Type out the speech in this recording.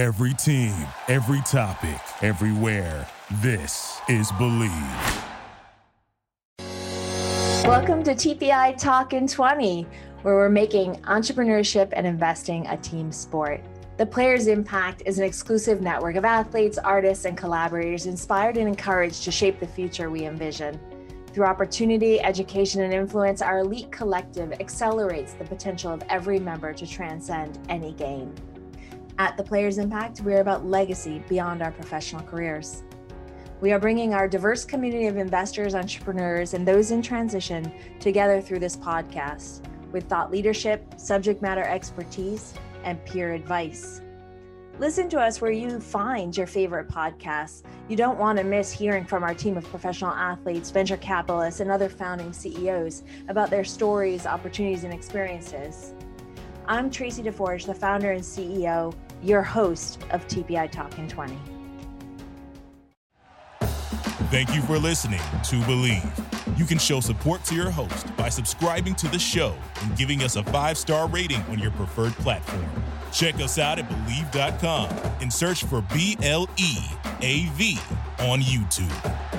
Every team, every topic, everywhere. This is Bleav. Welcome to TPI Talk in 20, where we're making entrepreneurship and investing a team sport. The Players Impact is an exclusive network of athletes, artists, and collaborators inspired and encouraged to shape the future we envision. Through opportunity, education, and influence, our elite collective accelerates the potential of every member to transcend any game. At The Players Impact, we are about legacy beyond our professional careers. We are bringing our diverse community of investors, entrepreneurs, and those in transition together through this podcast with thought leadership, subject matter expertise, and peer advice. Listen to us where you find your favorite podcasts. You don't want to miss hearing from our team of professional athletes, venture capitalists, and other founding CEOs about their stories, opportunities, and experiences. I'm Tracy DeForge, the founder and CEO, your host of TPI Talk in 20. Thank you for listening to Bleav. You can show support to your host by subscribing to the show and giving us a five star rating on your preferred platform. Check us out at Bleav.com and search for B L E A V on YouTube.